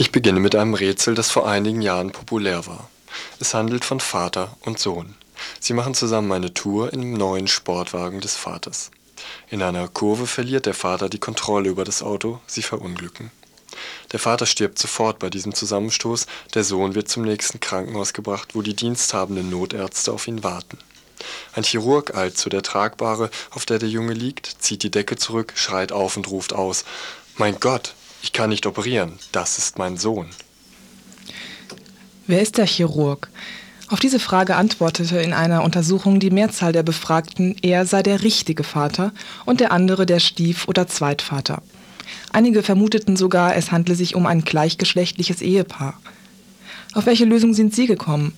Ich beginne mit einem Rätsel, das vor einigen Jahren populär war. Es handelt von Vater und Sohn. Sie machen zusammen eine Tour im neuen Sportwagen des Vaters. In einer Kurve verliert der Vater die Kontrolle über das Auto, sie verunglücken. Der Vater stirbt sofort bei diesem Zusammenstoß, der Sohn wird zum nächsten Krankenhaus gebracht, wo die diensthabenden Notärzte auf ihn warten. Ein Chirurg eilt zu der Tragbare, auf der der Junge liegt, zieht die Decke zurück, schreit auf und ruft aus Mein Gott, ich kann nicht operieren, das ist mein Sohn. Wer ist der Chirurg? Auf diese Frage antwortete in einer Untersuchung die Mehrzahl der Befragten, er sei der richtige Vater und der andere der Stief- oder Zweitvater. Einige vermuteten sogar, es handle sich um ein gleichgeschlechtliches Ehepaar. Auf welche Lösung sind Sie gekommen?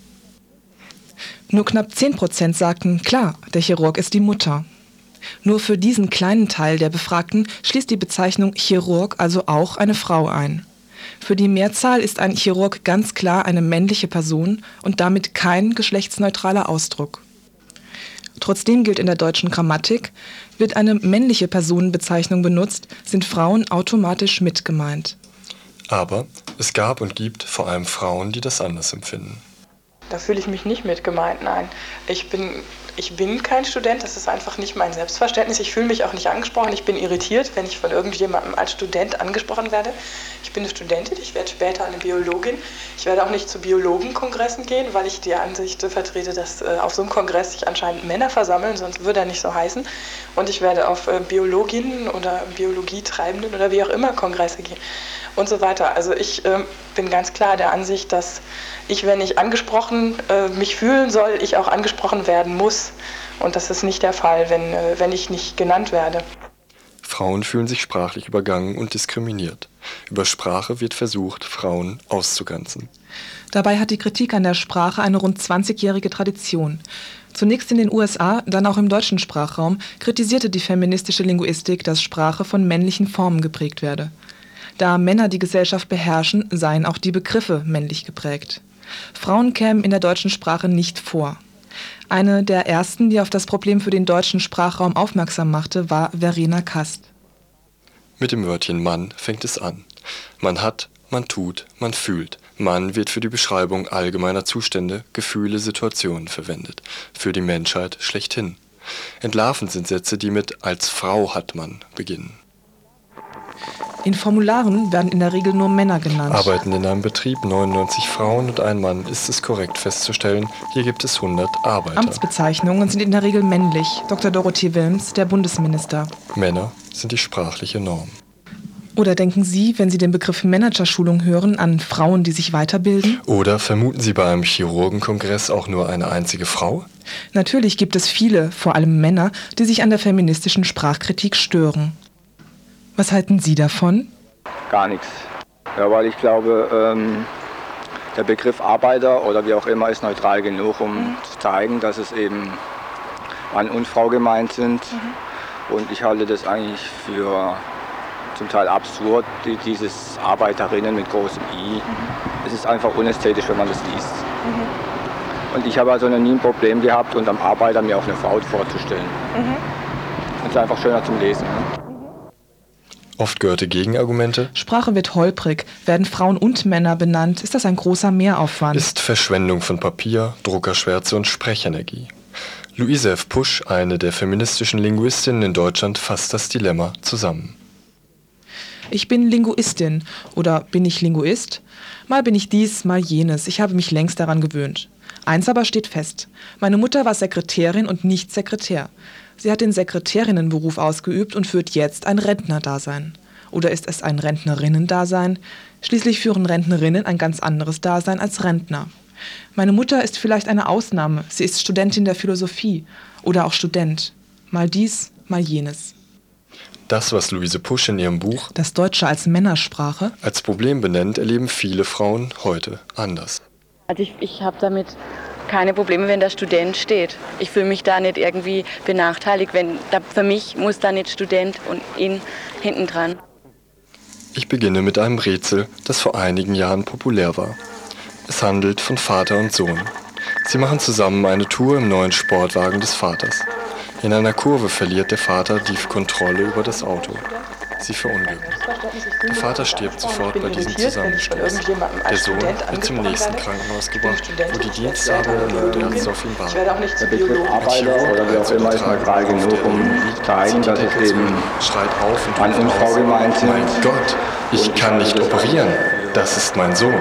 Nur knapp 10 Prozent sagten, klar, der Chirurg ist die Mutter. Nur für diesen kleinen Teil der Befragten schließt die Bezeichnung Chirurg also auch eine Frau ein. Für die Mehrzahl ist ein Chirurg ganz klar eine männliche Person und damit kein geschlechtsneutraler Ausdruck. Trotzdem gilt in der deutschen Grammatik, wird eine männliche Personenbezeichnung benutzt, sind Frauen automatisch mit gemeint. Aber es gab und gibt vor allem Frauen, die das anders empfinden. Da fühle ich mich nicht mit gemeint, nein. Ich bin ich bin kein Student, das ist einfach nicht mein Selbstverständnis. Ich fühle mich auch nicht angesprochen. Ich bin irritiert, wenn ich von irgendjemandem als Student angesprochen werde. Ich bin eine Studentin, ich werde später eine Biologin. Ich werde auch nicht zu Biologenkongressen gehen, weil ich die Ansicht vertrete, dass äh, auf so einem Kongress sich anscheinend Männer versammeln, sonst würde er nicht so heißen. Und ich werde auf äh, Biologinnen oder Biologietreibenden oder wie auch immer Kongresse gehen und so weiter. Also ich äh, bin ganz klar der Ansicht, dass ich, wenn ich angesprochen äh, mich fühlen soll, ich auch angesprochen werden muss. Und das ist nicht der Fall, wenn, äh, wenn ich nicht genannt werde. Frauen fühlen sich sprachlich übergangen und diskriminiert. Über Sprache wird versucht, Frauen auszugrenzen. Dabei hat die Kritik an der Sprache eine rund 20-jährige Tradition. Zunächst in den USA, dann auch im deutschen Sprachraum kritisierte die feministische Linguistik, dass Sprache von männlichen Formen geprägt werde. Da Männer die Gesellschaft beherrschen, seien auch die Begriffe männlich geprägt. Frauen kämen in der deutschen Sprache nicht vor. Eine der ersten, die auf das Problem für den deutschen Sprachraum aufmerksam machte, war Verena Kast. Mit dem Wörtchen Mann fängt es an. Man hat, man tut, man fühlt. Mann wird für die Beschreibung allgemeiner Zustände, Gefühle, Situationen verwendet. Für die Menschheit schlechthin. Entlarven sind Sätze, die mit als Frau hat man beginnen. In Formularen werden in der Regel nur Männer genannt. Arbeiten in einem Betrieb 99 Frauen und ein Mann, ist es korrekt festzustellen, hier gibt es 100 Arbeiter. Amtsbezeichnungen sind in der Regel männlich. Dr. Dorothee Wilms, der Bundesminister. Männer sind die sprachliche Norm. Oder denken Sie, wenn Sie den Begriff Managerschulung hören, an Frauen, die sich weiterbilden? Oder vermuten Sie bei einem Chirurgenkongress auch nur eine einzige Frau? Natürlich gibt es viele, vor allem Männer, die sich an der feministischen Sprachkritik stören. Was halten Sie davon? Gar nichts. Ja, weil ich glaube, ähm, der Begriff Arbeiter oder wie auch immer ist neutral genug, um mhm. zu zeigen, dass es eben Mann und Frau gemeint sind. Mhm. Und ich halte das eigentlich für zum Teil absurd, die, dieses Arbeiterinnen mit großem I. Mhm. Es ist einfach unästhetisch, wenn man das liest. Mhm. Und ich habe also noch nie ein Problem gehabt, unterm Arbeiter mir auch eine Frau vorzustellen. Mhm. Es ist einfach schöner zum Lesen. Ne? Oft gehörte Gegenargumente. Sprache wird holprig. Werden Frauen und Männer benannt, ist das ein großer Mehraufwand. Ist Verschwendung von Papier, Druckerschwärze und Sprechenergie. Luise F. Pusch, eine der feministischen Linguistinnen in Deutschland, fasst das Dilemma zusammen. Ich bin Linguistin oder bin ich Linguist? Mal bin ich dies, mal jenes. Ich habe mich längst daran gewöhnt. Eins aber steht fest. Meine Mutter war Sekretärin und nicht Sekretär. Sie hat den Sekretärinnenberuf ausgeübt und führt jetzt ein Rentnerdasein. Oder ist es ein Rentnerinnendasein? Schließlich führen Rentnerinnen ein ganz anderes Dasein als Rentner. Meine Mutter ist vielleicht eine Ausnahme. Sie ist Studentin der Philosophie oder auch Student. Mal dies, mal jenes. Das, was Luise Pusch in ihrem Buch Das Deutsche als Männersprache als Problem benennt, erleben viele Frauen heute anders. Also ich, ich habe damit keine Probleme, wenn der Student steht. Ich fühle mich da nicht irgendwie benachteiligt, wenn da, für mich muss da nicht Student und ihn hinten dran. Ich beginne mit einem Rätsel, das vor einigen Jahren populär war. Es handelt von Vater und Sohn. Sie machen zusammen eine Tour im neuen Sportwagen des Vaters. In einer Kurve verliert der Vater die Kontrolle über das Auto. Sie verunglücken. Der Vater stirbt sofort bei diesem Zusammenstoß. Der Sohn wird zum nächsten. Krankenhaus gebracht, wo die Diensthabende werde und Biologin. Ärzte auf ihn warten. Der Begriff. Arbeiter oder wie auch immer ist neutral genug, um zeigen, dass es eben schreit auf und gemeint sind. Mein Gott, ich kann nicht operieren. Das ist mein Sohn.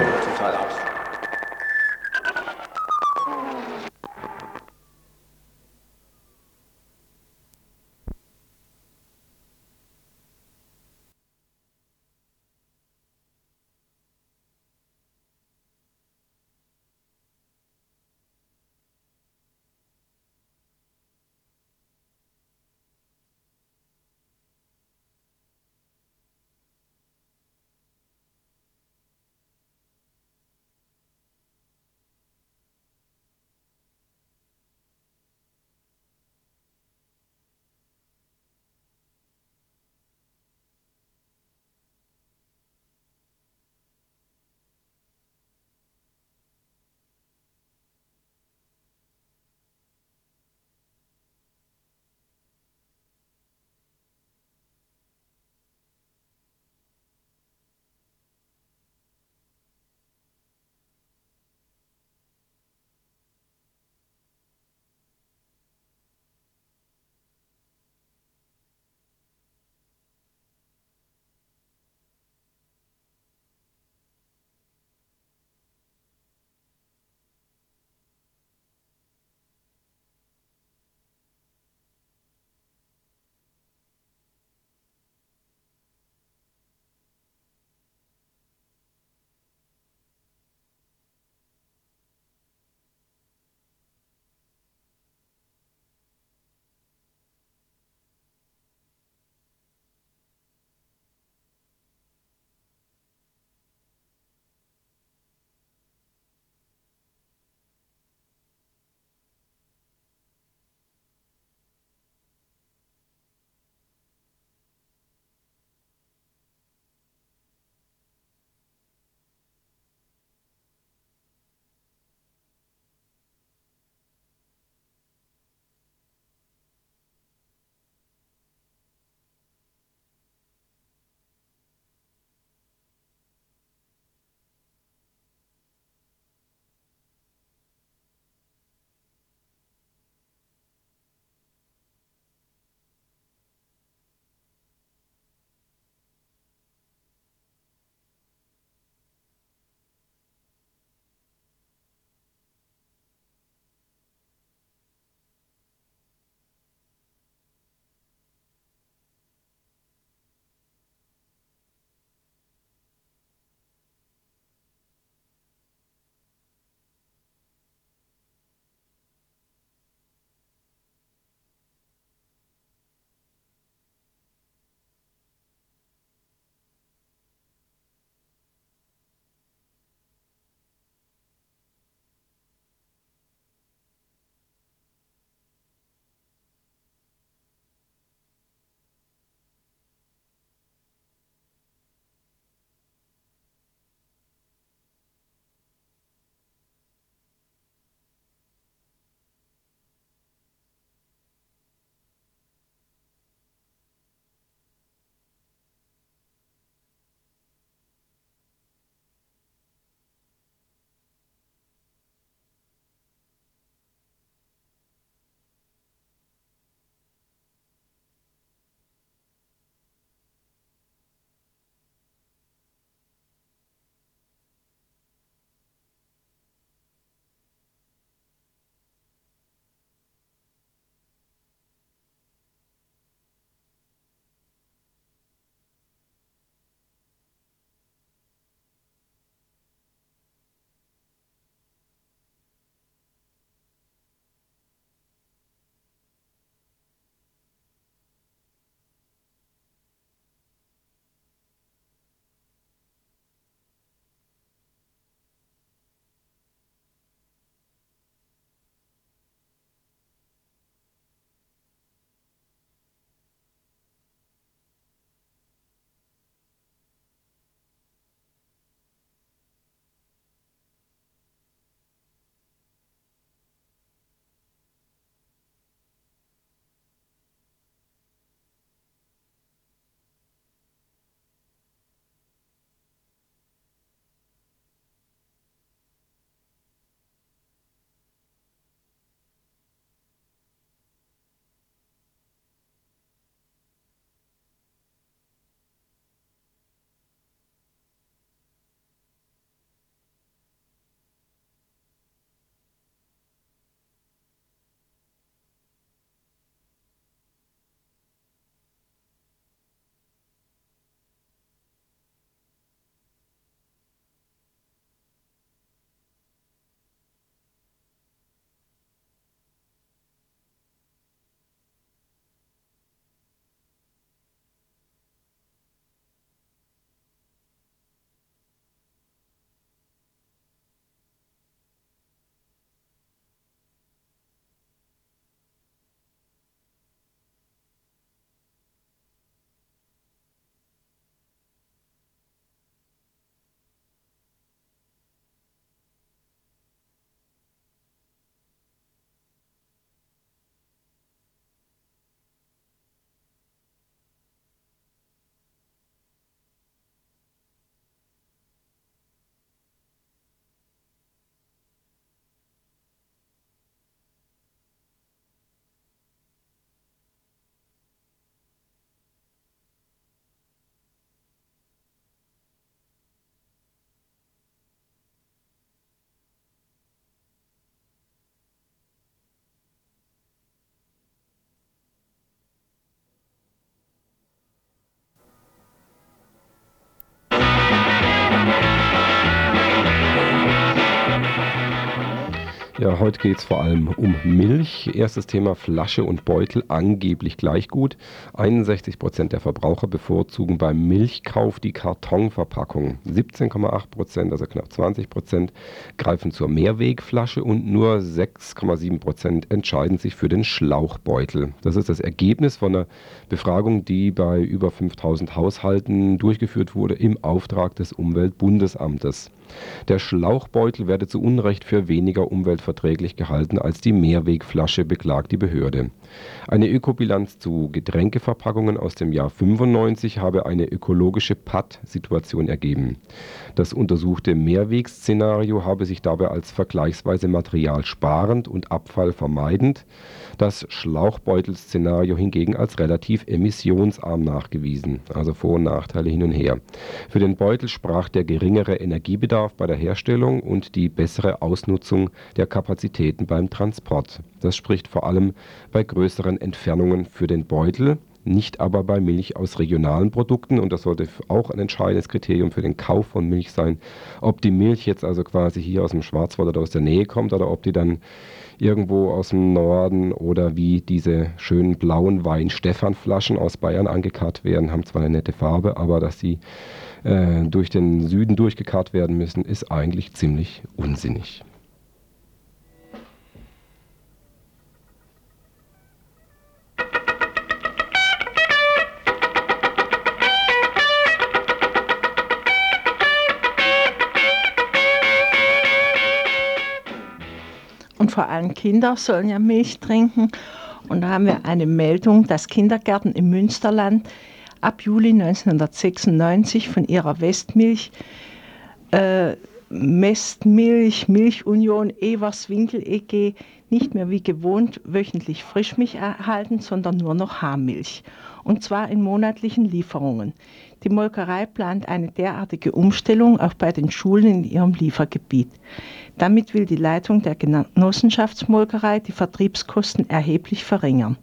Ja, heute geht es vor allem um Milch. Erstes Thema Flasche und Beutel angeblich gleich gut. 61 Prozent der Verbraucher bevorzugen beim Milchkauf die Kartonverpackung. 17,8 Prozent, also knapp 20 Prozent, greifen zur Mehrwegflasche und nur 6,7 Prozent entscheiden sich für den Schlauchbeutel. Das ist das Ergebnis von einer Befragung, die bei über 5000 Haushalten durchgeführt wurde im Auftrag des Umweltbundesamtes. Der Schlauchbeutel werde zu Unrecht für weniger umweltverträglich gehalten als die Mehrwegflasche, beklagt die Behörde. Eine Ökobilanz zu Getränkeverpackungen aus dem Jahr 95 habe eine ökologische Patt-Situation ergeben. Das untersuchte Mehrwegszenario habe sich dabei als vergleichsweise materialsparend und abfallvermeidend, das Schlauchbeutelszenario hingegen als relativ emissionsarm nachgewiesen. Also Vor- und Nachteile hin und her. Für den Beutel sprach der geringere Energiebedarf bei der Herstellung und die bessere Ausnutzung der Kapazitäten beim Transport. Das spricht vor allem bei größeren Entfernungen für den Beutel nicht aber bei Milch aus regionalen Produkten. Und das sollte auch ein entscheidendes Kriterium für den Kauf von Milch sein. Ob die Milch jetzt also quasi hier aus dem Schwarzwald oder aus der Nähe kommt oder ob die dann irgendwo aus dem Norden oder wie diese schönen blauen Wein-Stefan-Flaschen aus Bayern angekarrt werden, haben zwar eine nette Farbe, aber dass sie äh, durch den Süden durchgekarrt werden müssen, ist eigentlich ziemlich unsinnig. Vor allem Kinder sollen ja Milch trinken. Und da haben wir eine Meldung, dass Kindergärten im Münsterland ab Juli 1996 von ihrer Westmilch, äh, Westmilch, Milchunion, Everswinkel EG nicht mehr wie gewohnt wöchentlich Frischmilch erhalten, sondern nur noch Haarmilch. Und zwar in monatlichen Lieferungen. Die Molkerei plant eine derartige Umstellung auch bei den Schulen in ihrem Liefergebiet. Damit will die Leitung der Genossenschaftsmolkerei die Vertriebskosten erheblich verringern.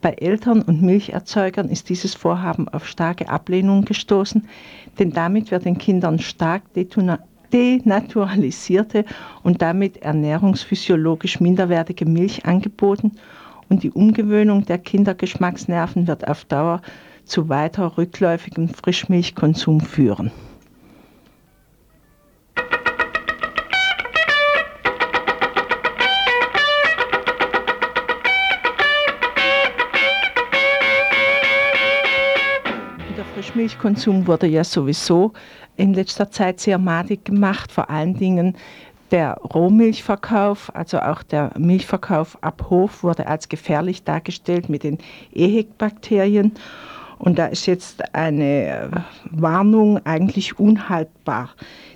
Bei Eltern und Milcherzeugern ist dieses Vorhaben auf starke Ablehnung gestoßen, denn damit wird den Kindern stark denaturalisierte und damit ernährungsphysiologisch minderwertige Milch angeboten und die Umgewöhnung der Kindergeschmacksnerven wird auf Dauer zu weiter rückläufigem Frischmilchkonsum führen. Milchkonsum wurde ja sowieso in letzter Zeit sehr madig gemacht, vor allen Dingen der Rohmilchverkauf, also auch der Milchverkauf ab Hof, wurde als gefährlich dargestellt mit den EHEC-Bakterien. Und da ist jetzt eine Warnung eigentlich unhaltbar.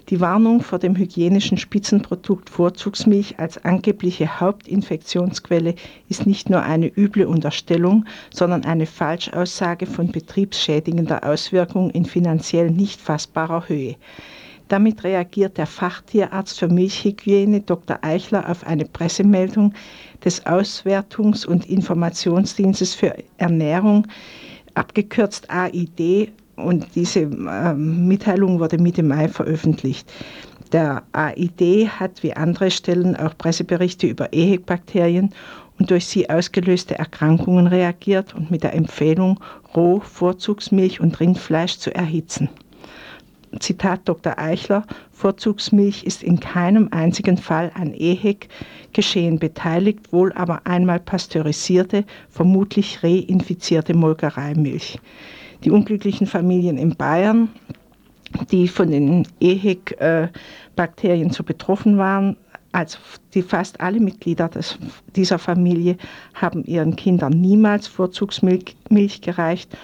Die Warnung vor dem hygienischen Spitzenprodukt Vorzugsmilch als angebliche Hauptinfektionsquelle ist nicht nur eine üble Unterstellung, sondern eine Falschaussage von betriebsschädigender Auswirkung in finanziell nicht fassbarer Höhe. Damit reagiert der Fachtierarzt für Milchhygiene Dr. Eichler auf eine Pressemeldung des Auswertungs- und Informationsdienstes für Ernährung, abgekürzt AID, und diese äh, Mitteilung wurde Mitte Mai veröffentlicht. Der AID hat wie andere Stellen auch Presseberichte über EHEC-Bakterien und durch sie ausgelöste Erkrankungen reagiert und mit der Empfehlung, Roh-, Vorzugsmilch und Rindfleisch zu erhitzen. Zitat Dr. Eichler, Vorzugsmilch ist in keinem einzigen Fall an EHEC-Geschehen beteiligt, wohl aber einmal pasteurisierte, vermutlich reinfizierte Molkereimilch die unglücklichen Familien in Bayern, die von den EHEC-Bakterien so betroffen waren, also die fast alle Mitglieder des, dieser Familie haben ihren Kindern niemals Vorzugsmilch Milch gereicht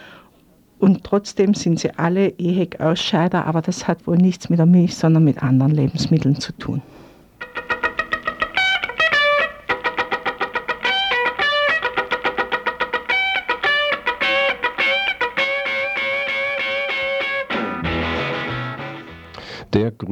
und trotzdem sind sie alle EHEC-Ausscheider, aber das hat wohl nichts mit der Milch, sondern mit anderen Lebensmitteln zu tun.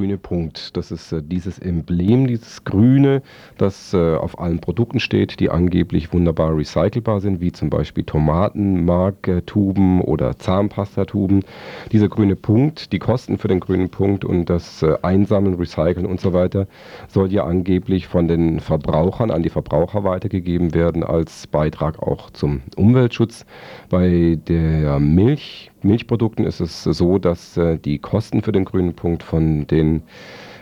Grüne Punkt. Das ist äh, dieses Emblem, dieses Grüne, das äh, auf allen Produkten steht, die angeblich wunderbar recycelbar sind, wie zum Beispiel Tomatenmarktuben oder Zahnpastatuben. Dieser grüne Punkt, die Kosten für den grünen Punkt und das äh, Einsammeln, Recyceln und so weiter soll ja angeblich von den Verbrauchern an die Verbraucher weitergegeben werden als Beitrag auch zum Umweltschutz. Bei der Milch Milchprodukten ist es so, dass äh, die Kosten für den grünen Punkt von den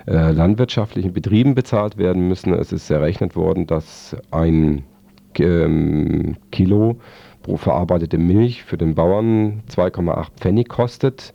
äh, landwirtschaftlichen Betrieben bezahlt werden müssen. Es ist errechnet worden, dass ein ähm, Kilo pro verarbeitete Milch für den Bauern 2,8 Pfennig kostet.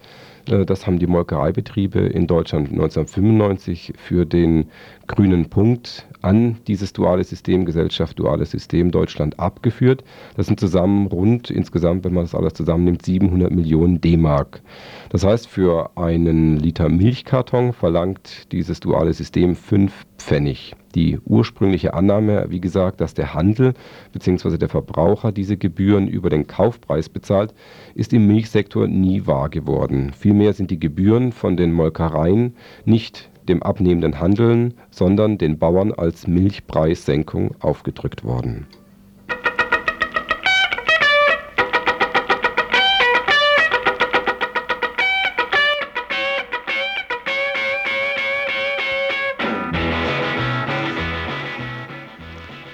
Äh, das haben die Molkereibetriebe in Deutschland 1995 für den grünen Punkt an dieses duale System, Gesellschaft duales System Deutschland abgeführt. Das sind zusammen rund insgesamt, wenn man das alles zusammennimmt, 700 Millionen D-Mark. Das heißt, für einen Liter Milchkarton verlangt dieses duale System 5 Pfennig. Die ursprüngliche Annahme, wie gesagt, dass der Handel bzw. der Verbraucher diese Gebühren über den Kaufpreis bezahlt, ist im Milchsektor nie wahr geworden. Vielmehr sind die Gebühren von den Molkereien nicht dem abnehmenden Handeln, sondern den Bauern als Milchpreissenkung aufgedrückt worden.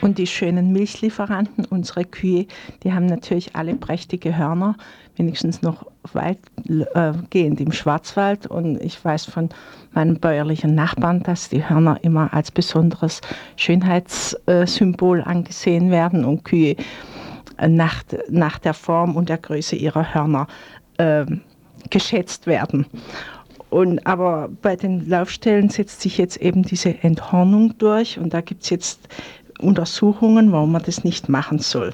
Und die schönen Milchlieferanten, unsere Kühe, die haben natürlich alle prächtige Hörner, wenigstens noch weitgehend äh, im Schwarzwald. Und ich weiß von meinen bäuerlichen Nachbarn, dass die Hörner immer als besonderes Schönheitssymbol angesehen werden und Kühe nach, nach der Form und der Größe ihrer Hörner äh, geschätzt werden. Und, aber bei den Laufstellen setzt sich jetzt eben diese Enthornung durch und da gibt es jetzt Untersuchungen, warum man das nicht machen soll.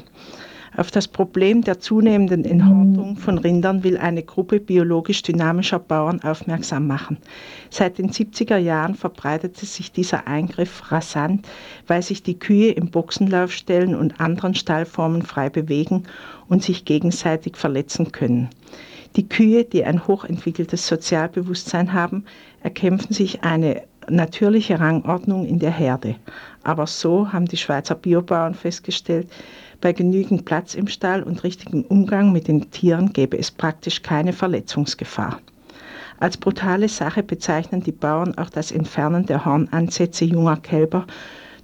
Auf das Problem der zunehmenden Enthortung von Rindern will eine Gruppe biologisch dynamischer Bauern aufmerksam machen. Seit den 70er Jahren verbreitete sich dieser Eingriff rasant, weil sich die Kühe im Boxenlaufstellen und anderen Stallformen frei bewegen und sich gegenseitig verletzen können. Die Kühe, die ein hochentwickeltes Sozialbewusstsein haben, erkämpfen sich eine natürliche Rangordnung in der Herde. Aber so haben die Schweizer Biobauern festgestellt, bei genügend Platz im Stall und richtigem Umgang mit den Tieren gäbe es praktisch keine Verletzungsgefahr. Als brutale Sache bezeichnen die Bauern auch das Entfernen der Hornansätze junger Kälber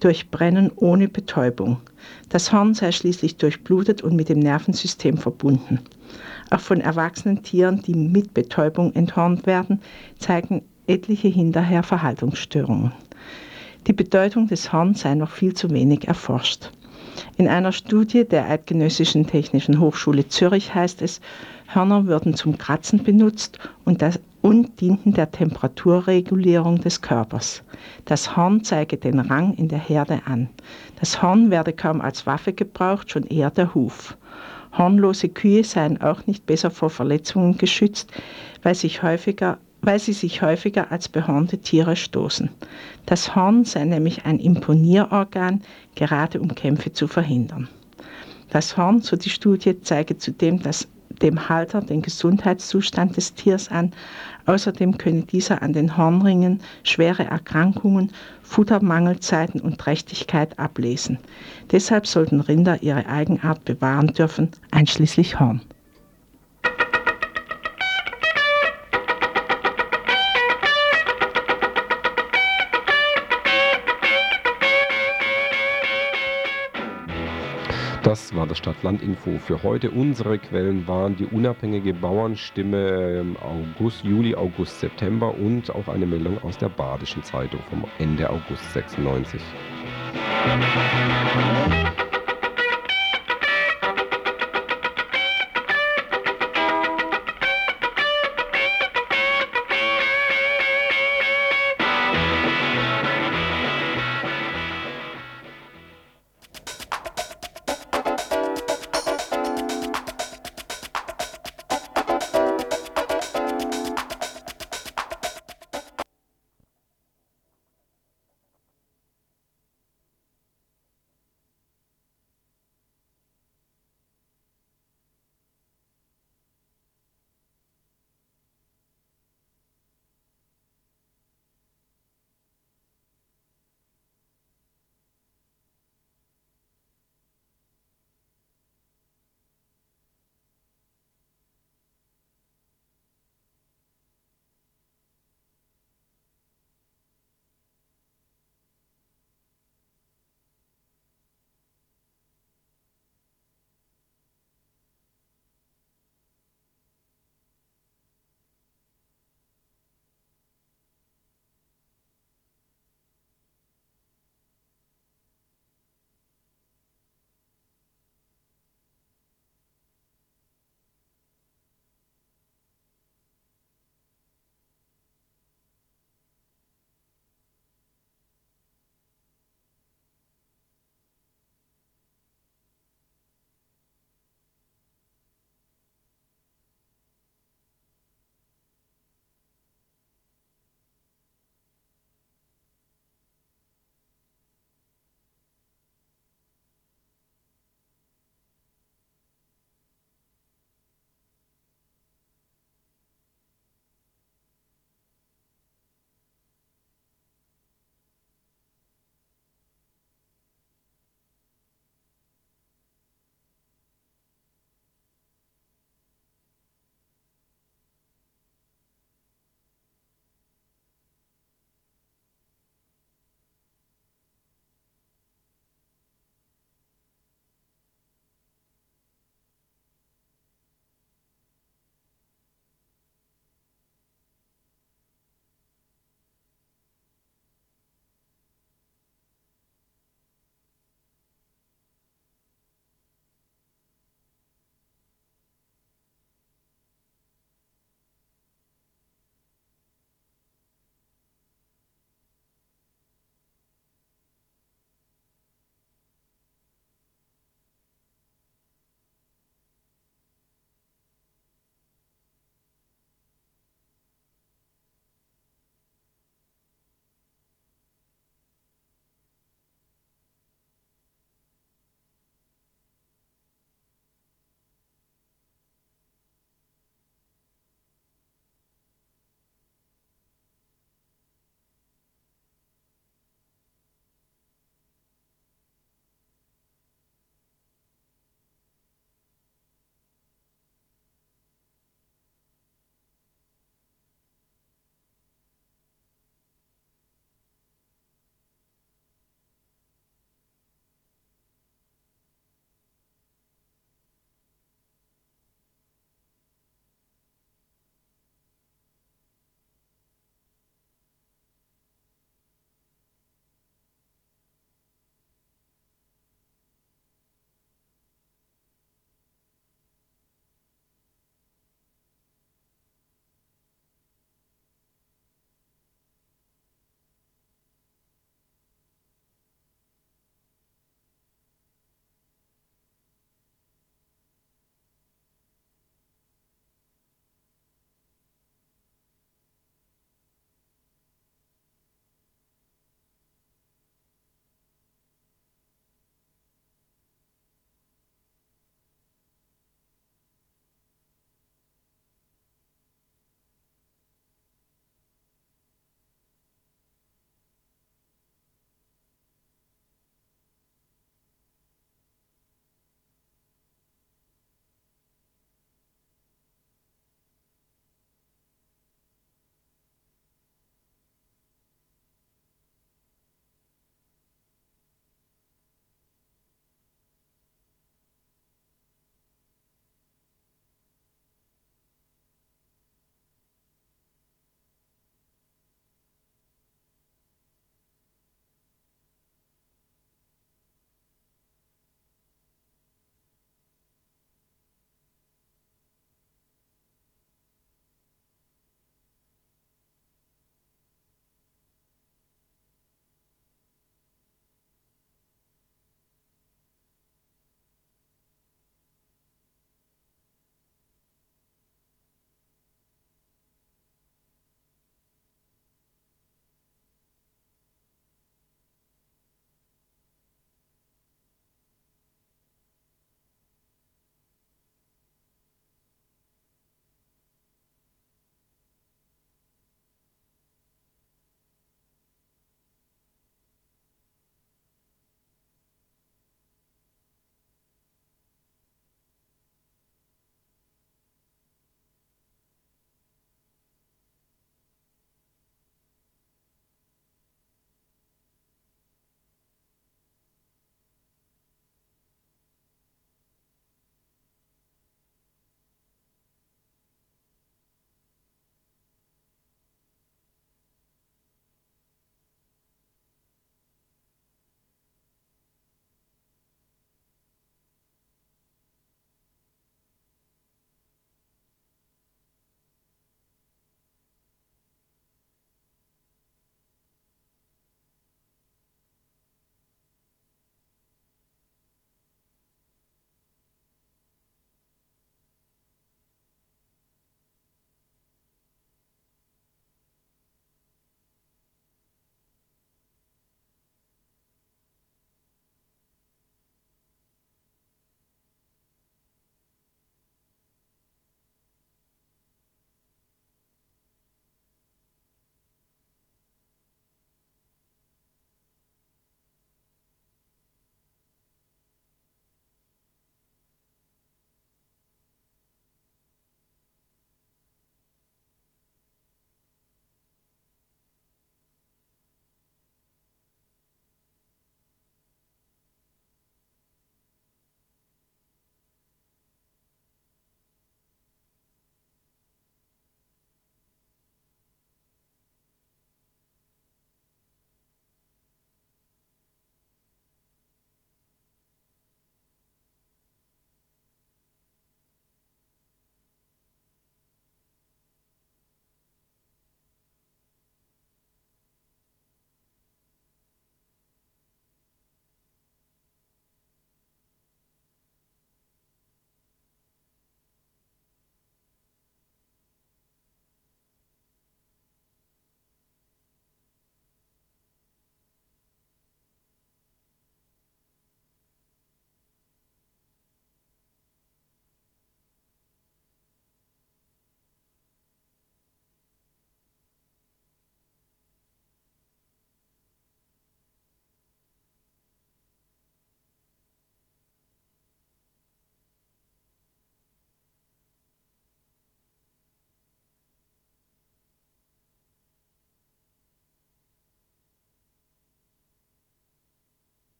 durch Brennen ohne Betäubung. Das Horn sei schließlich durchblutet und mit dem Nervensystem verbunden. Auch von erwachsenen Tieren, die mit Betäubung enthornt werden, zeigen etliche hinterher Verhaltensstörungen. Die Bedeutung des Horns sei noch viel zu wenig erforscht. In einer Studie der Eidgenössischen Technischen Hochschule Zürich heißt es, Hörner würden zum Kratzen benutzt und, das, und dienten der Temperaturregulierung des Körpers. Das Horn zeige den Rang in der Herde an. Das Horn werde kaum als Waffe gebraucht, schon eher der Huf. Hornlose Kühe seien auch nicht besser vor Verletzungen geschützt, weil sich häufiger weil sie sich häufiger als behornte Tiere stoßen. Das Horn sei nämlich ein Imponierorgan, gerade um Kämpfe zu verhindern. Das Horn, so die Studie, zeige zudem das, dem Halter den Gesundheitszustand des Tiers an. Außerdem könne dieser an den Hornringen schwere Erkrankungen, Futtermangelzeiten und Trächtigkeit ablesen. Deshalb sollten Rinder ihre Eigenart bewahren dürfen, einschließlich Horn. Das war das Stadt-Land-Info für heute. Unsere Quellen waren die unabhängige Bauernstimme im August, Juli, August, September und auch eine Meldung aus der Badischen Zeitung vom Ende August 96.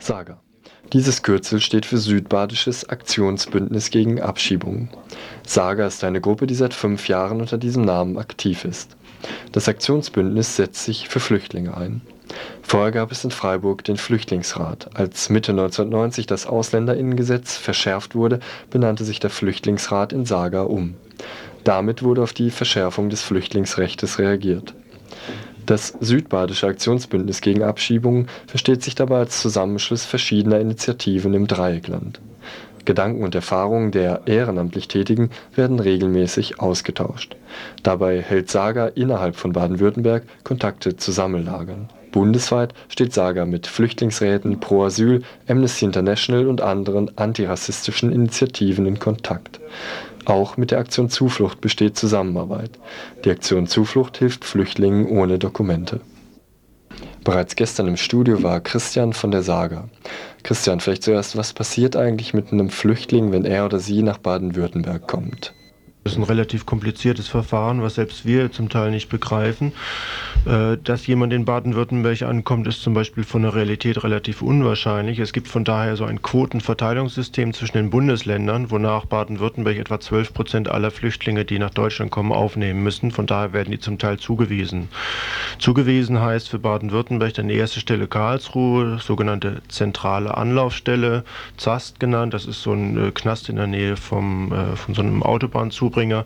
SAGA. Dieses Kürzel steht für Südbadisches Aktionsbündnis gegen Abschiebungen. SAGA ist eine Gruppe, die seit fünf Jahren unter diesem Namen aktiv ist. Das Aktionsbündnis setzt sich für Flüchtlinge ein. Vorher gab es in Freiburg den Flüchtlingsrat. Als Mitte 1990 das Ausländerinnengesetz verschärft wurde, benannte sich der Flüchtlingsrat in Saga um. Damit wurde auf die Verschärfung des Flüchtlingsrechts reagiert. Das Südbadische Aktionsbündnis gegen Abschiebungen versteht sich dabei als Zusammenschluss verschiedener Initiativen im Dreieckland. Gedanken und Erfahrungen der ehrenamtlich Tätigen werden regelmäßig ausgetauscht. Dabei hält Saga innerhalb von Baden-Württemberg Kontakte zu Sammellagern. Bundesweit steht Saga mit Flüchtlingsräten, Pro Asyl, Amnesty International und anderen antirassistischen Initiativen in Kontakt. Auch mit der Aktion Zuflucht besteht Zusammenarbeit. Die Aktion Zuflucht hilft Flüchtlingen ohne Dokumente. Bereits gestern im Studio war Christian von der Saga. Christian, vielleicht zuerst, was passiert eigentlich mit einem Flüchtling, wenn er oder sie nach Baden-Württemberg kommt? Das ist ein relativ kompliziertes Verfahren, was selbst wir zum Teil nicht begreifen. Äh, dass jemand in Baden-Württemberg ankommt, ist zum Beispiel von der Realität relativ unwahrscheinlich. Es gibt von daher so ein Quotenverteilungssystem zwischen den Bundesländern, wonach Baden-Württemberg etwa 12 Prozent aller Flüchtlinge, die nach Deutschland kommen, aufnehmen müssen. Von daher werden die zum Teil zugewiesen. Zugewiesen heißt für Baden-Württemberg dann die erste Stelle Karlsruhe, sogenannte zentrale Anlaufstelle, ZAST genannt. Das ist so ein äh, Knast in der Nähe vom, äh, von so einem Autobahnzubringer Zubringer.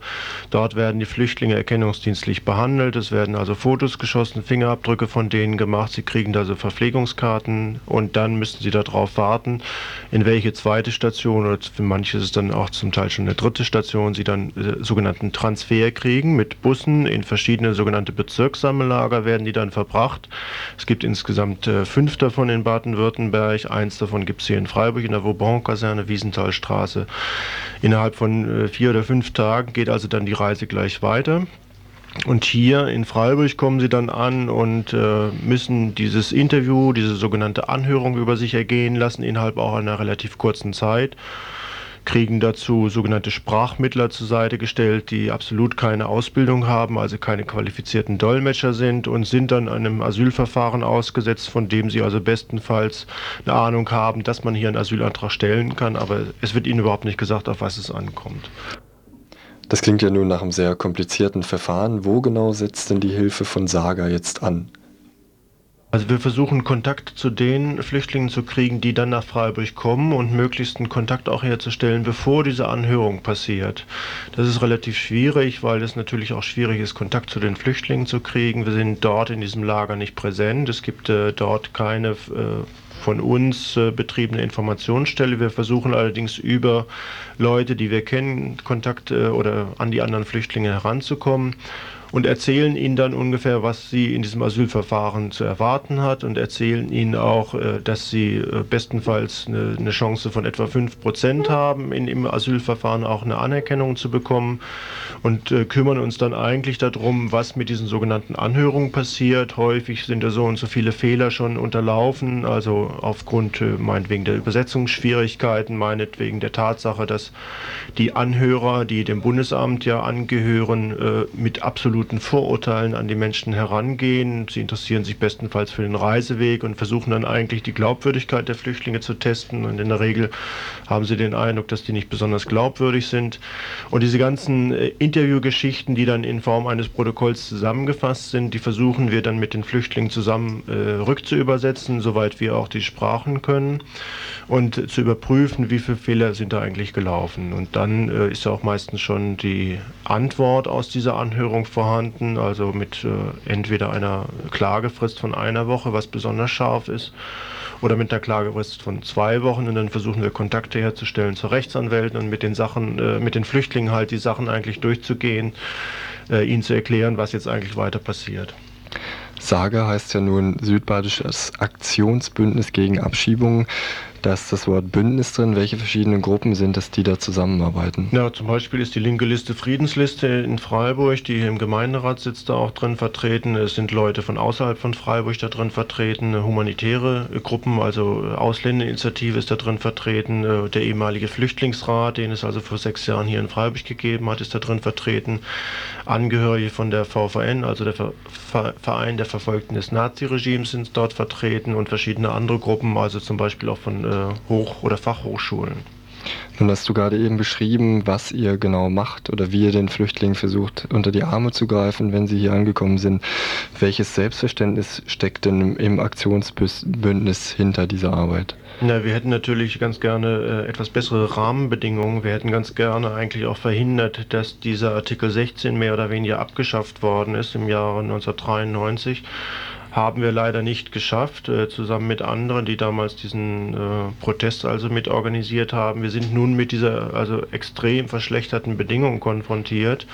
Dort werden die Flüchtlinge erkennungsdienstlich behandelt. Es werden also Fotos geschossen, Fingerabdrücke von denen gemacht. Sie kriegen also Verpflegungskarten und dann müssen sie darauf warten, in welche zweite Station oder für manche ist es dann auch zum Teil schon eine dritte Station, sie dann äh, sogenannten Transfer kriegen mit Bussen in verschiedene sogenannte Bezirkssammellager werden die dann verbracht. Es gibt insgesamt äh, fünf davon in Baden-Württemberg. Eins davon gibt es hier in Freiburg in der Vauban-Kaserne, Wiesenthalstraße. Innerhalb von äh, vier oder fünf Tagen Tagen geht also dann die Reise gleich weiter. Und hier in Freiburg kommen sie dann an und äh, müssen dieses Interview, diese sogenannte Anhörung über sich ergehen lassen, innerhalb auch einer relativ kurzen Zeit. Kriegen dazu sogenannte Sprachmittler zur Seite gestellt, die absolut keine Ausbildung haben, also keine qualifizierten Dolmetscher sind und sind dann einem Asylverfahren ausgesetzt, von dem sie also bestenfalls eine Ahnung haben, dass man hier einen Asylantrag stellen kann, aber es wird ihnen überhaupt nicht gesagt, auf was es ankommt. Das klingt ja nun nach einem sehr komplizierten Verfahren. Wo genau setzt denn die Hilfe von Saga jetzt an? Also wir versuchen Kontakt zu den Flüchtlingen zu kriegen, die dann nach Freiburg kommen und möglichst einen Kontakt auch herzustellen, bevor diese Anhörung passiert. Das ist relativ schwierig, weil es natürlich auch schwierig ist, Kontakt zu den Flüchtlingen zu kriegen. Wir sind dort in diesem Lager nicht präsent. Es gibt äh, dort keine äh, von uns äh, betriebene Informationsstelle. Wir versuchen allerdings über Leute, die wir kennen, Kontakt äh, oder an die anderen Flüchtlinge heranzukommen und erzählen ihnen dann ungefähr, was sie in diesem Asylverfahren zu erwarten hat und erzählen ihnen auch, äh, dass sie äh, bestenfalls eine, Chance von etwa 5% haben, in, im Asylverfahren auch eine Anerkennung zu bekommen und äh, kümmern uns dann eigentlich darum, was mit diesen sogenannten Anhörungen passiert. Häufig sind da so und so viele Fehler schon unterlaufen, also aufgrund meinetwegen der Übersetzungsschwierigkeiten, meinetwegen der Tatsache, dass die Anhörer, die dem Bundesamt ja angehören, mit absolut absoluten Vorurteilen an die Menschen herangehen. Sie interessieren sich bestenfalls für den Reiseweg und versuchen dann eigentlich die Glaubwürdigkeit der Flüchtlinge zu testen. Und in der Regel haben sie den Eindruck, dass die nicht besonders glaubwürdig sind. Und diese ganzen äh, Interviewgeschichten, die dann in Form eines Protokolls zusammengefasst sind, die versuchen wir dann mit den Flüchtlingen zusammen äh, rückzuübersetzen, soweit wir auch die Sprachen können und zu überprüfen, wie viele Fehler sind da eigentlich gelaufen. Und dann äh, ist auch meistens schon die Antwort aus dieser Anhörung vorhanden vorhanden, also mit äh, entweder einer Klagefrist von einer Woche, was besonders scharf ist, oder mit einer Klagefrist von zwei Wochen und dann versuchen wir Kontakte herzustellen zu Rechtsanwälten und mit den Sachen, äh, mit den Flüchtlingen halt die Sachen eigentlich durchzugehen, äh, ihnen zu erklären, was jetzt eigentlich weiter passiert. Saga heißt ja nun Südbadisches Aktionsbündnis gegen Abschiebungen. Da ist das Wort Bündnis drin. Welche verschiedenen Gruppen sind es, die da zusammenarbeiten? Ja, zum Beispiel ist die linke Liste Friedensliste in Freiburg, die hier im Gemeinderat sitzt, da auch drin vertreten. Es sind Leute von außerhalb von Freiburg da drin vertreten, humanitäre Gruppen, also Ausländerinitiative ist da drin vertreten, äh, der ehemalige Flüchtlingsrat, den es also vor sechs Jahren hier in Freiburg gegeben hat, ist da drin vertreten. Angehörige von der VVN, also der Verein der Verfolgten des Naziregimes, sind dort vertreten und verschiedene andere Gruppen, also zum Beispiel auch von äh, Hoch- oder Fachhochschulen. Nun hast du gerade eben beschrieben, was ihr genau macht oder wie ihr den Flüchtlingen versucht, unter die Arme zu greifen, wenn sie hier angekommen sind. Welches Selbstverständnis steckt denn im Aktionsbündnis hinter dieser Arbeit? Na, wir hätten natürlich ganz gerne äh, etwas bessere Rahmenbedingungen. Wir hätten ganz gerne eigentlich auch verhindert, dass dieser Artikel 16 mehr oder weniger abgeschafft worden ist im Jahre 1993 haben wir leider nicht geschafft, äh, zusammen mit anderen, die damals diesen äh, Protest also mit organisiert haben. Wir sind nun mit dieser also extrem verschlechterten Bedingungen konfrontiert.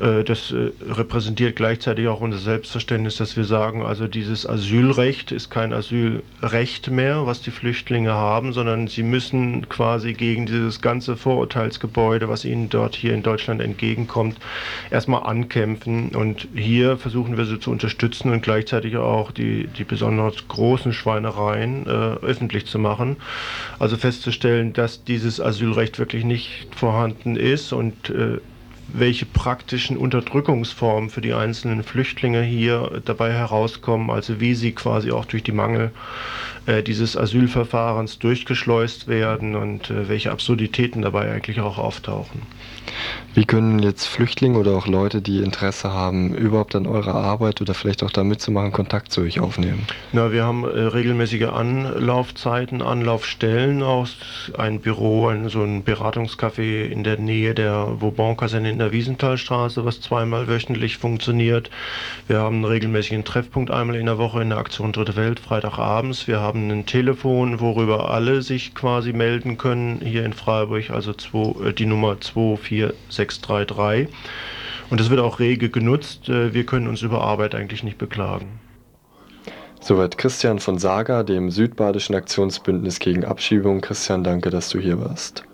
Äh, das äh, repräsentiert gleichzeitig auch unser Selbstverständnis, dass wir sagen, also dieses Asylrecht ist kein Asylrecht mehr, was die Flüchtlinge haben, sondern sie müssen quasi gegen dieses ganze Vorurteilsgebäude, was ihnen dort hier in Deutschland entgegenkommt, erstmal ankämpfen. Und hier versuchen wir sie zu unterstützen und gleichzeitig auch die, die besonders großen Schweinereien äh, öffentlich zu machen. Also festzustellen, dass dieses Asylrecht wirklich nicht vorhanden ist und äh, welche praktischen Unterdrückungsformen für die einzelnen Flüchtlinge hier dabei herauskommen, also wie sie quasi auch durch die Mangel äh, dieses Asylverfahrens durchgeschleust werden und äh, welche Absurditäten dabei eigentlich auch auftauchen. Wie können jetzt Flüchtlinge oder auch Leute, die Interesse haben, überhaupt an eurer Arbeit oder vielleicht auch da mitzumachen, Kontakt zu euch aufnehmen? Na, wir haben äh, regelmäßige Anlaufzeiten, Anlaufstellen aus ein Büro, ein, so ein Beratungscafé in der Nähe der Vauban-Kaserne in der Wiesenthalstraße, was zweimal wöchentlich funktioniert. Wir haben einen regelmäßigen Treffpunkt einmal in der Woche in der Aktion Dritte Welt, Freitagabends. Wir haben ein Telefon, worüber alle sich quasi melden können hier in Freiburg, also zwei, äh, die Nummer 24633. Und das wird auch rege genutzt. Äh, wir können uns über Arbeit eigentlich nicht beklagen. Soweit Christian von Saga, dem Südbadischen Aktionsbündnis gegen Abschiebung. Christian, danke, dass du hier warst.